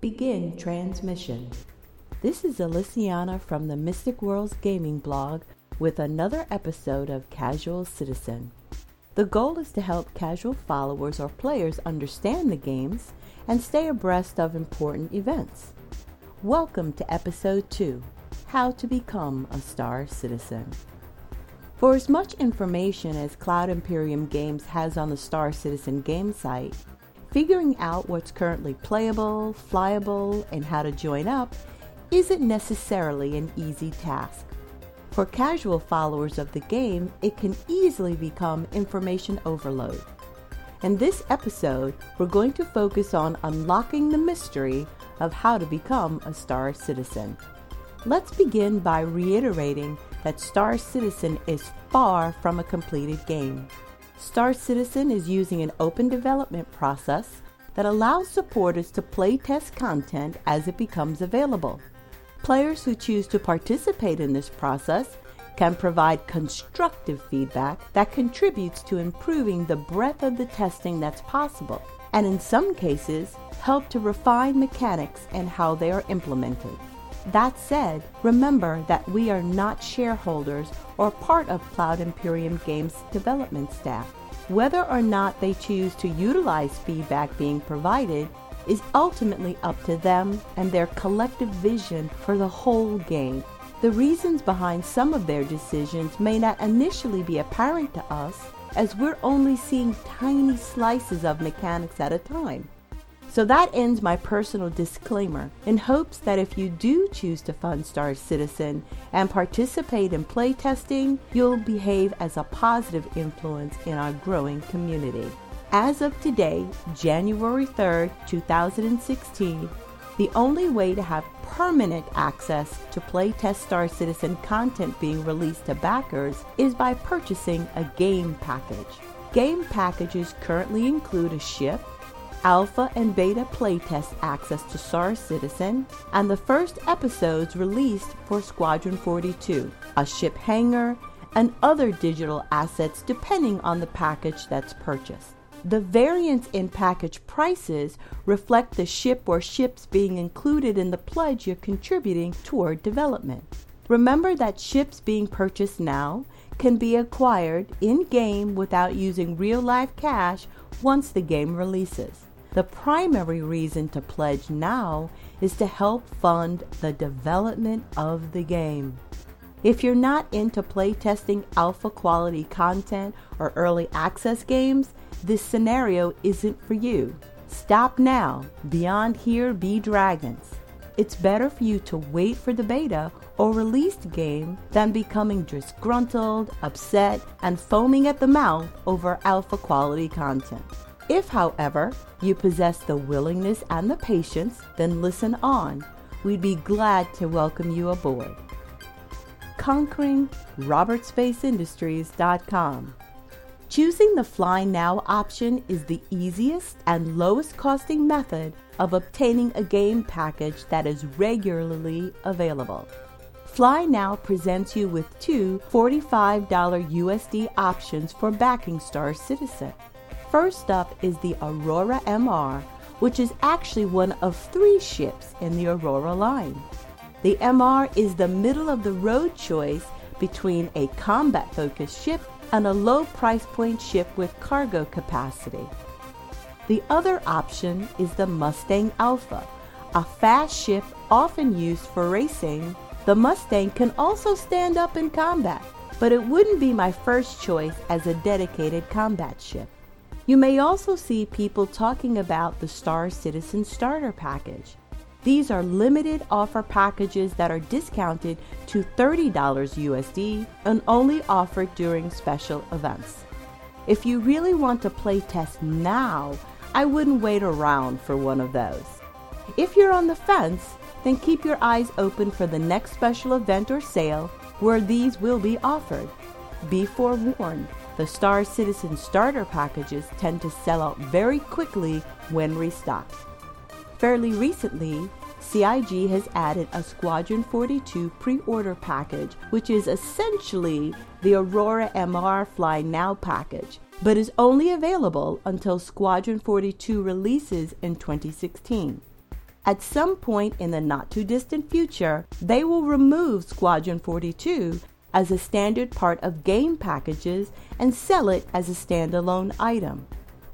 Begin transmission. This is Alyciana from the Mystic Worlds Gaming blog with another episode of Casual Citizen. The goal is to help casual followers or players understand the games and stay abreast of important events. Welcome to Episode 2 How to Become a Star Citizen. For as much information as Cloud Imperium Games has on the Star Citizen game site, figuring out what's currently playable, flyable, and how to join up isn't necessarily an easy task. For casual followers of the game, it can easily become information overload. In this episode, we're going to focus on unlocking the mystery of how to become a Star Citizen. Let's begin by reiterating that Star Citizen is far from a completed game. Star Citizen is using an open development process that allows supporters to playtest content as it becomes available. Players who choose to participate in this process can provide constructive feedback that contributes to improving the breadth of the testing that's possible, and in some cases, help to refine mechanics and how they are implemented. That said, remember that we are not shareholders or part of Cloud Imperium Games development staff. Whether or not they choose to utilize feedback being provided is ultimately up to them and their collective vision for the whole game. The reasons behind some of their decisions may not initially be apparent to us as we're only seeing tiny slices of mechanics at a time. So that ends my personal disclaimer in hopes that if you do choose to fund Star Citizen and participate in playtesting, you'll behave as a positive influence in our growing community. As of today, January 3rd, 2016, the only way to have permanent access to playtest Star Citizen content being released to backers is by purchasing a game package. Game packages currently include a ship, alpha and beta playtest access to Star Citizen, and the first episodes released for Squadron 42, a ship hangar, and other digital assets depending on the package that's purchased. The variance in package prices reflect the ship or ships being included in the pledge you're contributing toward development. Remember that ships being purchased now can be acquired in game without using real life cash once the game releases. The primary reason to pledge now is to help fund the development of the game. If you're not into playtesting alpha quality content or early access games, this scenario isn't for you. Stop now. Beyond here be dragons. It's better for you to wait for the beta or released game than becoming disgruntled, upset, and foaming at the mouth over alpha quality content. If, however, you possess the willingness and the patience, then listen on. We'd be glad to welcome you aboard. Conquering RobertSpaceIndustries.com. Choosing the Fly Now option is the easiest and lowest costing method of obtaining a game package that is regularly available. Fly Now presents you with two $45 USD options for backing Star Citizen. First up is the Aurora MR, which is actually one of three ships in the Aurora line. The MR is the middle of the road choice between a combat focused ship and a low price point ship with cargo capacity. The other option is the Mustang Alpha, a fast ship often used for racing. The Mustang can also stand up in combat, but it wouldn't be my first choice as a dedicated combat ship. You may also see people talking about the Star Citizen Starter Package. These are limited offer packages that are discounted to $30 USD and only offered during special events. If you really want to play test now, I wouldn't wait around for one of those. If you're on the fence, then keep your eyes open for the next special event or sale where these will be offered. Be forewarned the Star Citizen starter packages tend to sell out very quickly when restocked. Fairly recently, CIG has added a Squadron 42 pre order package, which is essentially the Aurora MR Fly Now package, but is only available until Squadron 42 releases in 2016. At some point in the not too distant future, they will remove Squadron 42 as a standard part of game packages and sell it as a standalone item.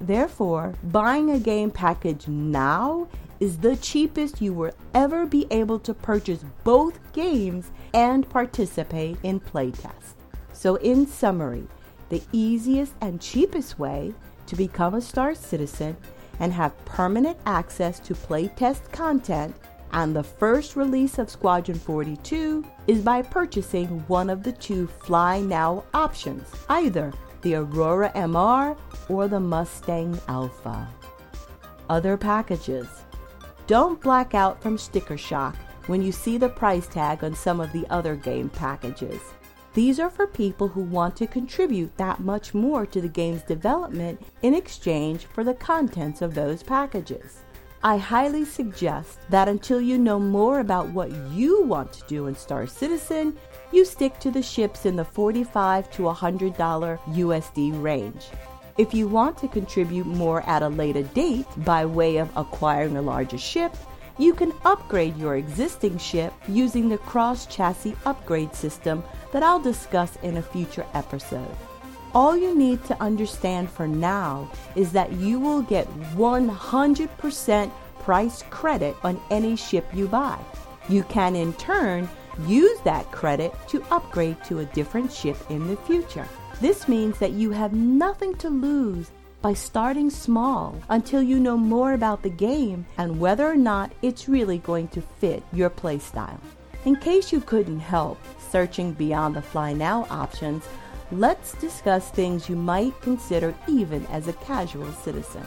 Therefore, buying a game package now is the cheapest you will ever be able to purchase both games and participate in playtest. So, in summary, the easiest and cheapest way to become a Star Citizen and have permanent access to playtest content and the first release of Squadron 42 is by purchasing one of the two Fly Now options, either the Aurora MR or the Mustang Alpha. Other packages. Don't black out from sticker shock when you see the price tag on some of the other game packages. These are for people who want to contribute that much more to the game's development in exchange for the contents of those packages. I highly suggest that until you know more about what you want to do in Star Citizen, you stick to the ships in the 45 to $100 USD range. If you want to contribute more at a later date by way of acquiring a larger ship, you can upgrade your existing ship using the cross chassis upgrade system that I'll discuss in a future episode. All you need to understand for now is that you will get 100% price credit on any ship you buy. You can in turn use that credit to upgrade to a different ship in the future. This means that you have nothing to lose by starting small until you know more about the game and whether or not it's really going to fit your playstyle. In case you couldn't help searching beyond the Fly Now options, let's discuss things you might consider even as a casual citizen.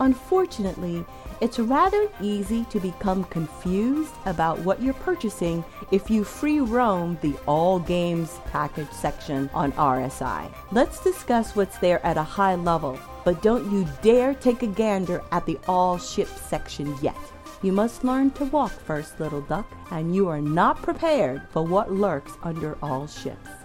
Unfortunately, it's rather easy to become confused about what you're purchasing if you free roam the All Games package section on RSI. Let's discuss what's there at a high level, but don't you dare take a gander at the All Ships section yet. You must learn to walk first, little duck, and you are not prepared for what lurks under all ships.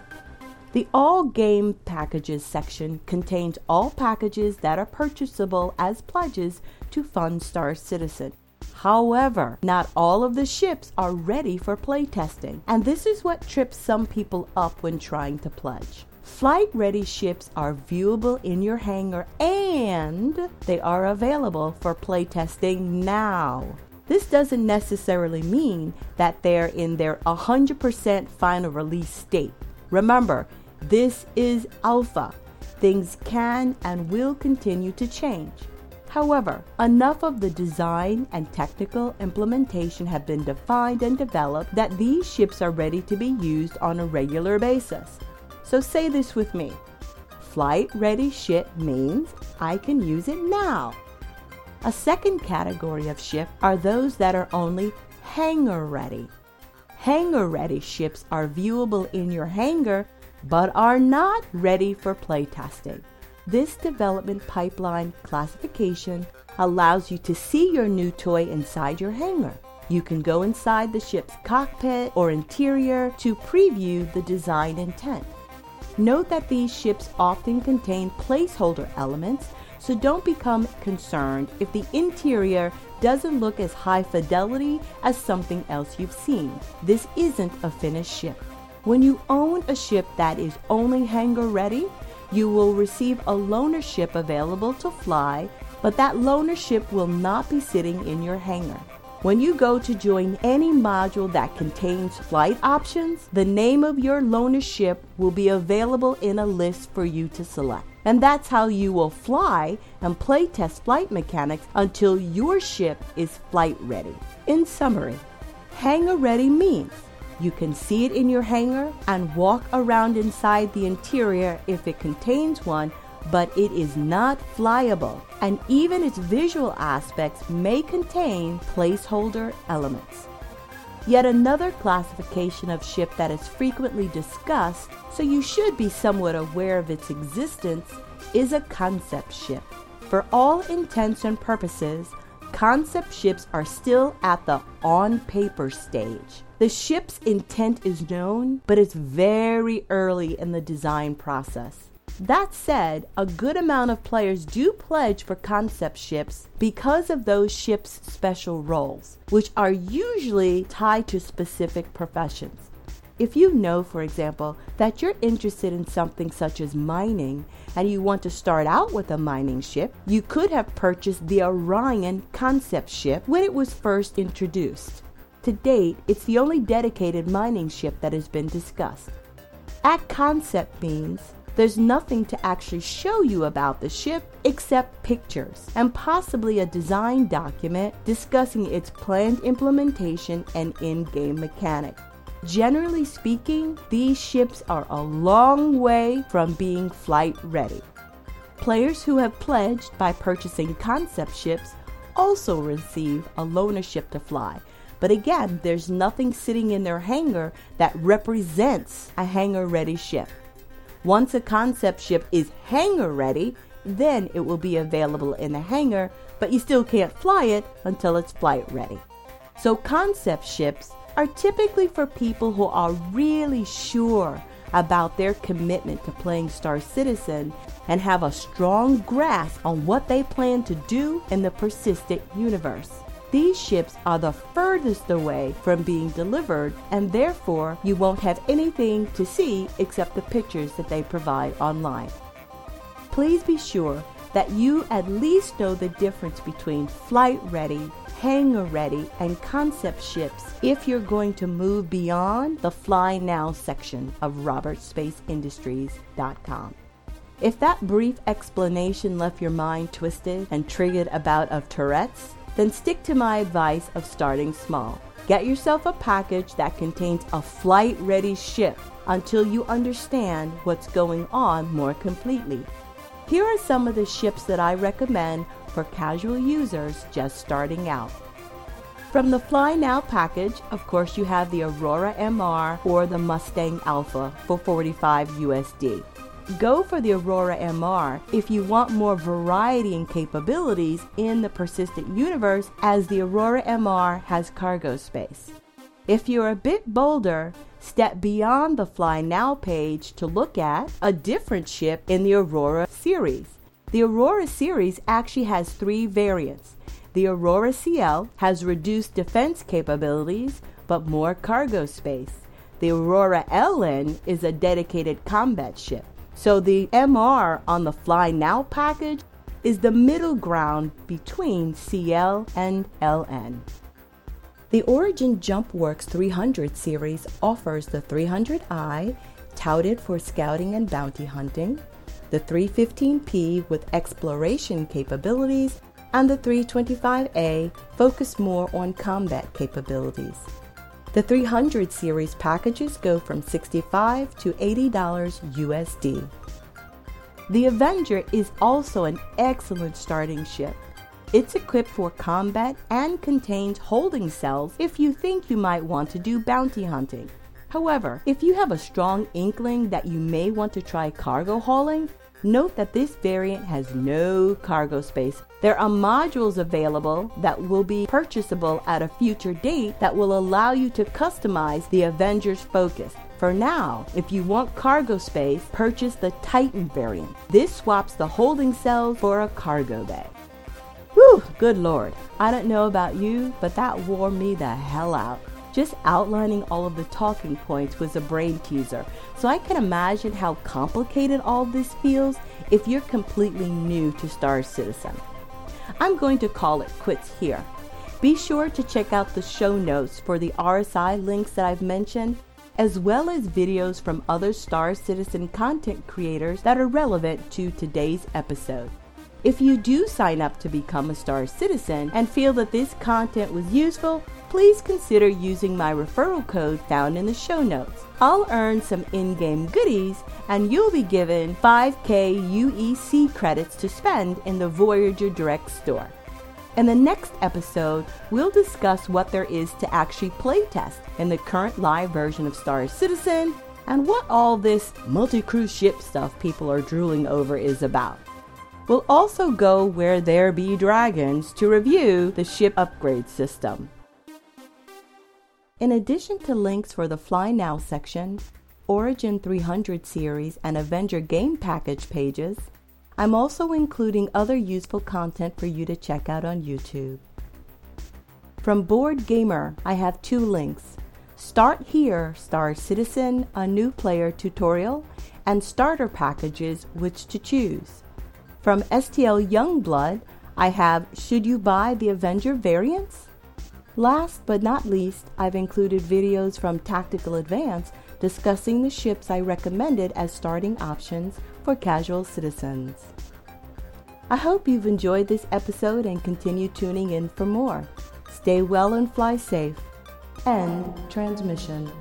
The All Game Packages section contains all packages that are purchasable as pledges to fund Star Citizen. However, not all of the ships are ready for playtesting, and this is what trips some people up when trying to pledge. Flight ready ships are viewable in your hangar and they are available for playtesting now. This doesn't necessarily mean that they're in their 100% final release state. Remember, this is alpha. Things can and will continue to change. However, enough of the design and technical implementation have been defined and developed that these ships are ready to be used on a regular basis. So say this with me. Flight ready ship means I can use it now. A second category of ship are those that are only hangar ready. Hangar ready ships are viewable in your hangar but are not ready for playtesting. This development pipeline classification allows you to see your new toy inside your hangar. You can go inside the ship's cockpit or interior to preview the design intent. Note that these ships often contain placeholder elements, so don't become concerned if the interior doesn't look as high fidelity as something else you've seen. This isn't a finished ship. When you own a ship that is only hangar ready, you will receive a loaner ship available to fly, but that loaner ship will not be sitting in your hangar. When you go to join any module that contains flight options, the name of your loaner ship will be available in a list for you to select. And that's how you will fly and play test flight mechanics until your ship is flight ready. In summary, hangar ready means you can see it in your hangar and walk around inside the interior if it contains one, but it is not flyable, and even its visual aspects may contain placeholder elements. Yet another classification of ship that is frequently discussed, so you should be somewhat aware of its existence, is a concept ship. For all intents and purposes, concept ships are still at the on paper stage. The ship's intent is known, but it's very early in the design process. That said, a good amount of players do pledge for concept ships because of those ships' special roles, which are usually tied to specific professions. If you know, for example, that you're interested in something such as mining and you want to start out with a mining ship, you could have purchased the Orion concept ship when it was first introduced. To date, it's the only dedicated mining ship that has been discussed. At concept means there's nothing to actually show you about the ship except pictures and possibly a design document discussing its planned implementation and in game mechanics. Generally speaking, these ships are a long way from being flight ready. Players who have pledged by purchasing concept ships also receive a loaner ship to fly. But again, there's nothing sitting in their hangar that represents a hangar ready ship. Once a concept ship is hangar ready, then it will be available in the hangar, but you still can't fly it until it's flight ready. So, concept ships are typically for people who are really sure about their commitment to playing Star Citizen and have a strong grasp on what they plan to do in the persistent universe. These ships are the furthest away from being delivered, and therefore you won't have anything to see except the pictures that they provide online. Please be sure that you at least know the difference between flight ready hangar ready, and concept ships if you're going to move beyond the Fly Now section of RobertSpaceIndustries.com. If that brief explanation left your mind twisted and triggered a bout of Tourette's, then stick to my advice of starting small. Get yourself a package that contains a flight ready ship until you understand what's going on more completely. Here are some of the ships that I recommend for casual users just starting out. From the Fly Now package, of course, you have the Aurora MR or the Mustang Alpha for 45 USD. Go for the Aurora MR if you want more variety and capabilities in the persistent universe, as the Aurora MR has cargo space. If you're a bit bolder, step beyond the Fly Now page to look at a different ship in the Aurora series. The Aurora series actually has three variants. The Aurora CL has reduced defense capabilities but more cargo space. The Aurora LN is a dedicated combat ship. So the MR on the Fly Now package is the middle ground between CL and LN. The Origin JumpWorks 300 series offers the 300i, touted for scouting and bounty hunting, the 315P with exploration capabilities, and the 325A focus more on combat capabilities. The 300 series packages go from 65 to $80 USD. The Avenger is also an excellent starting ship. It's equipped for combat and contains holding cells if you think you might want to do bounty hunting. However, if you have a strong inkling that you may want to try cargo hauling, note that this variant has no cargo space. There are modules available that will be purchasable at a future date that will allow you to customize the Avengers Focus. For now, if you want cargo space, purchase the Titan variant. This swaps the holding cells for a cargo bay. Whew, good lord. I don't know about you, but that wore me the hell out. Just outlining all of the talking points was a brain teaser, so I can imagine how complicated all this feels if you're completely new to Star Citizen. I'm going to call it quits here. Be sure to check out the show notes for the RSI links that I've mentioned, as well as videos from other Star Citizen content creators that are relevant to today's episode. If you do sign up to become a Star Citizen and feel that this content was useful, please consider using my referral code found in the show notes. I'll earn some in game goodies, and you'll be given 5k UEC credits to spend in the Voyager Direct store. In the next episode, we'll discuss what there is to actually playtest in the current live version of Star Citizen and what all this multi crew ship stuff people are drooling over is about. We'll also go where there be dragons to review the ship upgrade system. In addition to links for the Fly Now section, Origin 300 series and Avenger game package pages, I'm also including other useful content for you to check out on YouTube. From BoredGamer, I have two links. Start Here Star Citizen, a new player tutorial, and starter packages which to choose. From STL Youngblood, I have Should You Buy the Avenger variants? Last but not least, I've included videos from Tactical Advance discussing the ships I recommended as starting options for casual citizens. I hope you've enjoyed this episode and continue tuning in for more. Stay well and fly safe. End transmission.